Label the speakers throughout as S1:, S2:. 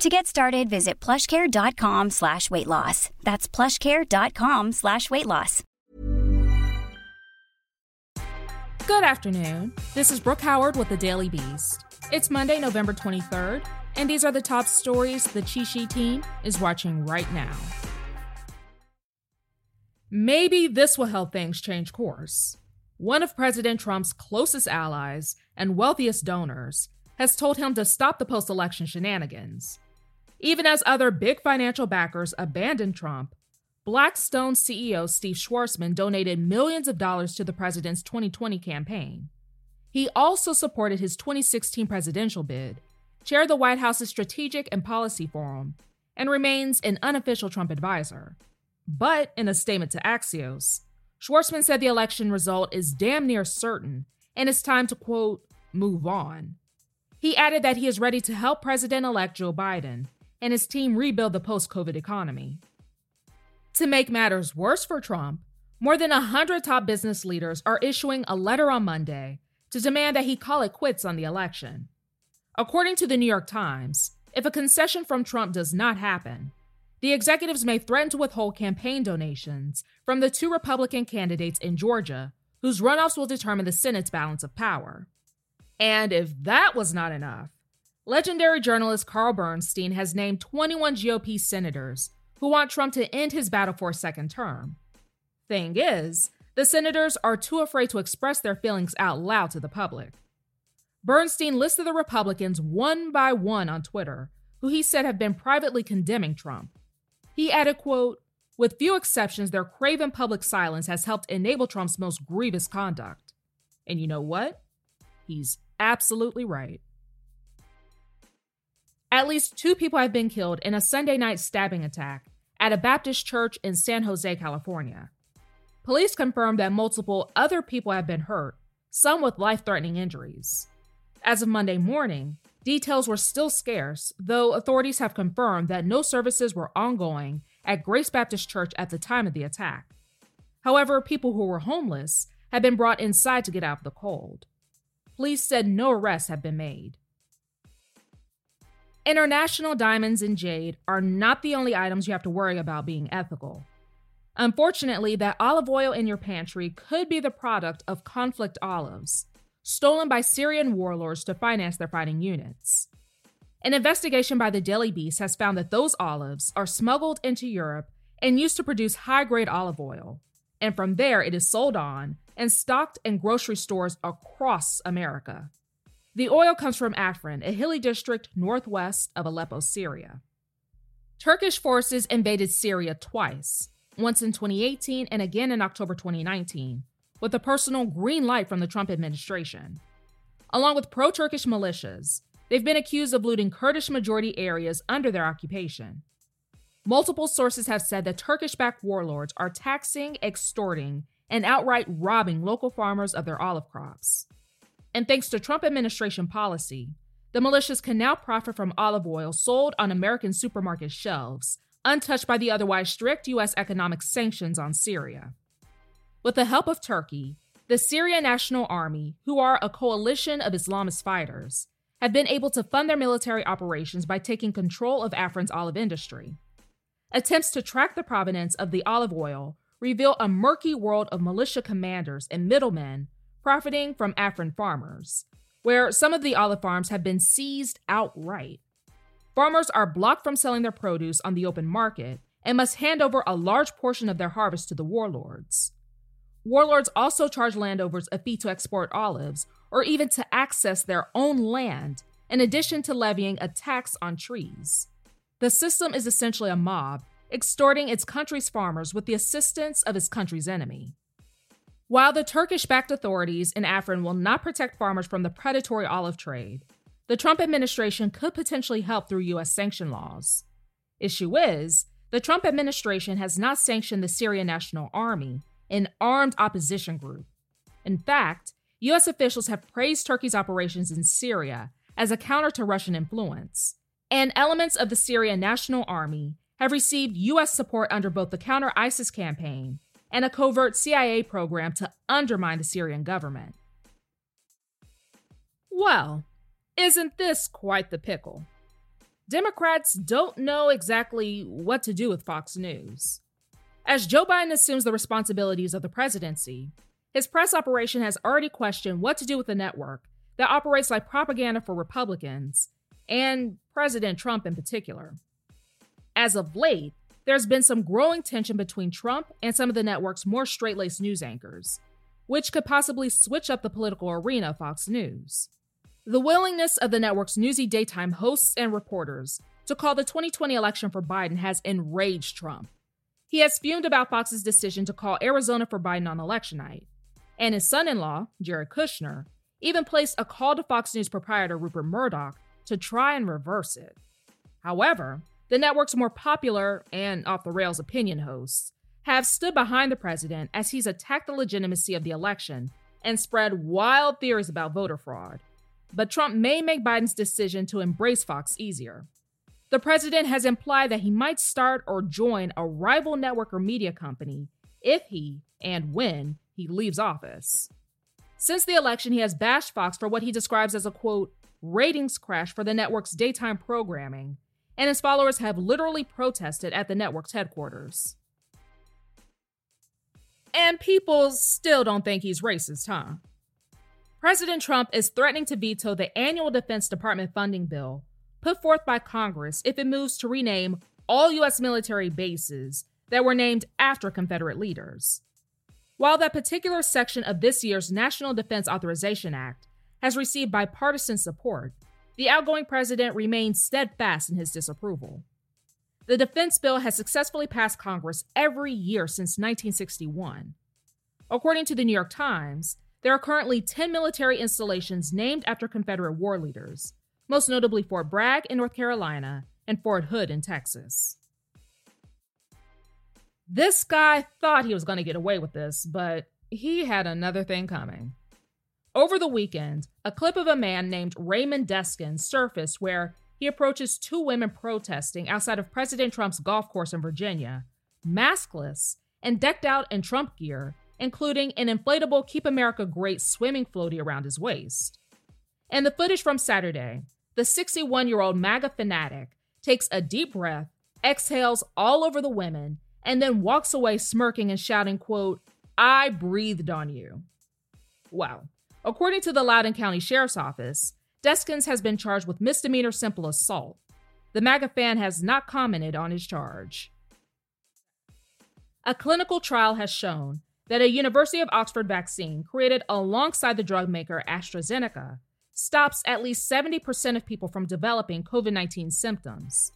S1: To get started, visit plushcare.com slash weight loss. That's plushcare.com slash weight loss.
S2: Good afternoon. This is Brooke Howard with the Daily Beast. It's Monday, November 23rd, and these are the top stories the Cheat Sheet team is watching right now. Maybe this will help things change course. One of President Trump's closest allies and wealthiest donors has told him to stop the post election shenanigans. Even as other big financial backers abandoned Trump, Blackstone CEO Steve Schwarzman donated millions of dollars to the president's 2020 campaign. He also supported his 2016 presidential bid, chaired the White House's Strategic and Policy Forum, and remains an unofficial Trump advisor. But in a statement to Axios, Schwarzman said the election result is damn near certain and it's time to, quote, move on. He added that he is ready to help President elect Joe Biden and his team rebuild the post COVID economy. To make matters worse for Trump, more than 100 top business leaders are issuing a letter on Monday to demand that he call it quits on the election. According to the New York Times, if a concession from Trump does not happen, the executives may threaten to withhold campaign donations from the two Republican candidates in Georgia, whose runoffs will determine the Senate's balance of power. And if that was not enough, Legendary journalist Carl Bernstein has named 21 GOP senators who want Trump to end his battle for a second term. Thing is, the senators are too afraid to express their feelings out loud to the public. Bernstein listed the Republicans one by one on Twitter, who he said have been privately condemning Trump. He added, quote, with few exceptions, their craven public silence has helped enable Trump's most grievous conduct. And you know what? He's absolutely right. At least two people have been killed in a Sunday night stabbing attack at a Baptist church in San Jose, California. Police confirmed that multiple other people have been hurt, some with life threatening injuries. As of Monday morning, details were still scarce, though authorities have confirmed that no services were ongoing at Grace Baptist Church at the time of the attack. However, people who were homeless had been brought inside to get out of the cold. Police said no arrests have been made. International diamonds and jade are not the only items you have to worry about being ethical. Unfortunately, that olive oil in your pantry could be the product of conflict olives, stolen by Syrian warlords to finance their fighting units. An investigation by the Daily Beast has found that those olives are smuggled into Europe and used to produce high grade olive oil, and from there it is sold on and stocked in grocery stores across America. The oil comes from Afrin, a hilly district northwest of Aleppo, Syria. Turkish forces invaded Syria twice, once in 2018 and again in October 2019, with a personal green light from the Trump administration. Along with pro Turkish militias, they've been accused of looting Kurdish majority areas under their occupation. Multiple sources have said that Turkish backed warlords are taxing, extorting, and outright robbing local farmers of their olive crops. And thanks to Trump administration policy, the militias can now profit from olive oil sold on American supermarket shelves, untouched by the otherwise strict U.S. economic sanctions on Syria. With the help of Turkey, the Syrian National Army, who are a coalition of Islamist fighters, have been able to fund their military operations by taking control of Afrin's olive industry. Attempts to track the provenance of the olive oil reveal a murky world of militia commanders and middlemen profiting from Afrin farmers, where some of the olive farms have been seized outright. Farmers are blocked from selling their produce on the open market and must hand over a large portion of their harvest to the warlords. Warlords also charge landowners a fee to export olives or even to access their own land, in addition to levying a tax on trees. The system is essentially a mob, extorting its country's farmers with the assistance of its country's enemy. While the Turkish backed authorities in Afrin will not protect farmers from the predatory olive trade, the Trump administration could potentially help through U.S. sanction laws. Issue is, the Trump administration has not sanctioned the Syrian National Army, an armed opposition group. In fact, U.S. officials have praised Turkey's operations in Syria as a counter to Russian influence, and elements of the Syrian National Army have received U.S. support under both the counter ISIS campaign and a covert CIA program to undermine the Syrian government. Well, isn't this quite the pickle? Democrats don't know exactly what to do with Fox News. As Joe Biden assumes the responsibilities of the presidency, his press operation has already questioned what to do with the network that operates like propaganda for Republicans, and President Trump in particular. As of late, there's been some growing tension between Trump and some of the network's more straight laced news anchors, which could possibly switch up the political arena of Fox News. The willingness of the network's newsy daytime hosts and reporters to call the 2020 election for Biden has enraged Trump. He has fumed about Fox's decision to call Arizona for Biden on election night, and his son in law, Jared Kushner, even placed a call to Fox News proprietor Rupert Murdoch to try and reverse it. However, the network's more popular and off the rails opinion hosts have stood behind the president as he's attacked the legitimacy of the election and spread wild theories about voter fraud. But Trump may make Biden's decision to embrace Fox easier. The president has implied that he might start or join a rival network or media company if he, and when, he leaves office. Since the election, he has bashed Fox for what he describes as a quote, ratings crash for the network's daytime programming, and his followers have literally protested at the network's headquarters. And people still don't think he's racist, huh? President Trump is threatening to veto the annual Defense Department funding bill put forth by Congress if it moves to rename all U.S. military bases that were named after Confederate leaders. While that particular section of this year's National Defense Authorization Act has received bipartisan support, the outgoing president remains steadfast in his disapproval. The defense bill has successfully passed Congress every year since 1961. According to the New York Times, there are currently 10 military installations named after Confederate war leaders, most notably Fort Bragg in North Carolina and Fort Hood in Texas. This guy thought he was going to get away with this, but he had another thing coming. Over the weekend, a clip of a man named Raymond Deskins surfaced where he approaches two women protesting outside of President Trump's golf course in Virginia, maskless and decked out in Trump gear, including an inflatable Keep America Great swimming floaty around his waist. In the footage from Saturday, the 61 year old MAGA fanatic takes a deep breath, exhales all over the women, and then walks away smirking and shouting, quote, I breathed on you. Wow. According to the Loudoun County Sheriff's Office, Deskins has been charged with misdemeanor simple assault. The MAGA fan has not commented on his charge. A clinical trial has shown that a University of Oxford vaccine created alongside the drug maker AstraZeneca stops at least 70% of people from developing COVID 19 symptoms.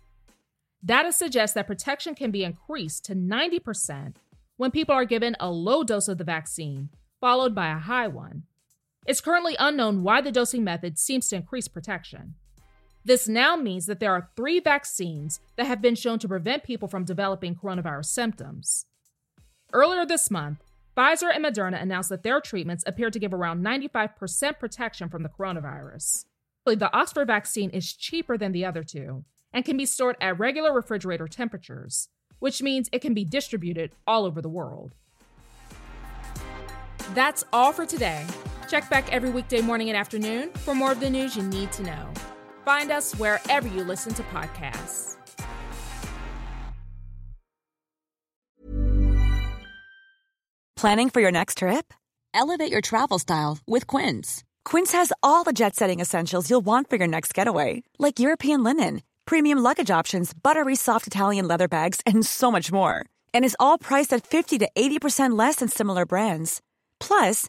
S2: Data suggests that protection can be increased to 90% when people are given a low dose of the vaccine, followed by a high one. It's currently unknown why the dosing method seems to increase protection. This now means that there are three vaccines that have been shown to prevent people from developing coronavirus symptoms. Earlier this month, Pfizer and Moderna announced that their treatments appear to give around 95% protection from the coronavirus. The Oxford vaccine is cheaper than the other two, and can be stored at regular refrigerator temperatures, which means it can be distributed all over the world. That's all for today. Check back every weekday morning and afternoon for more of the news you need to know. Find us wherever you listen to podcasts.
S3: Planning for your next trip? Elevate your travel style with Quince. Quince has all the jet setting essentials you'll want for your next getaway, like European linen premium luggage options, buttery soft Italian leather bags, and so much more. And is all priced at 50 to 80% less than similar brands. Plus,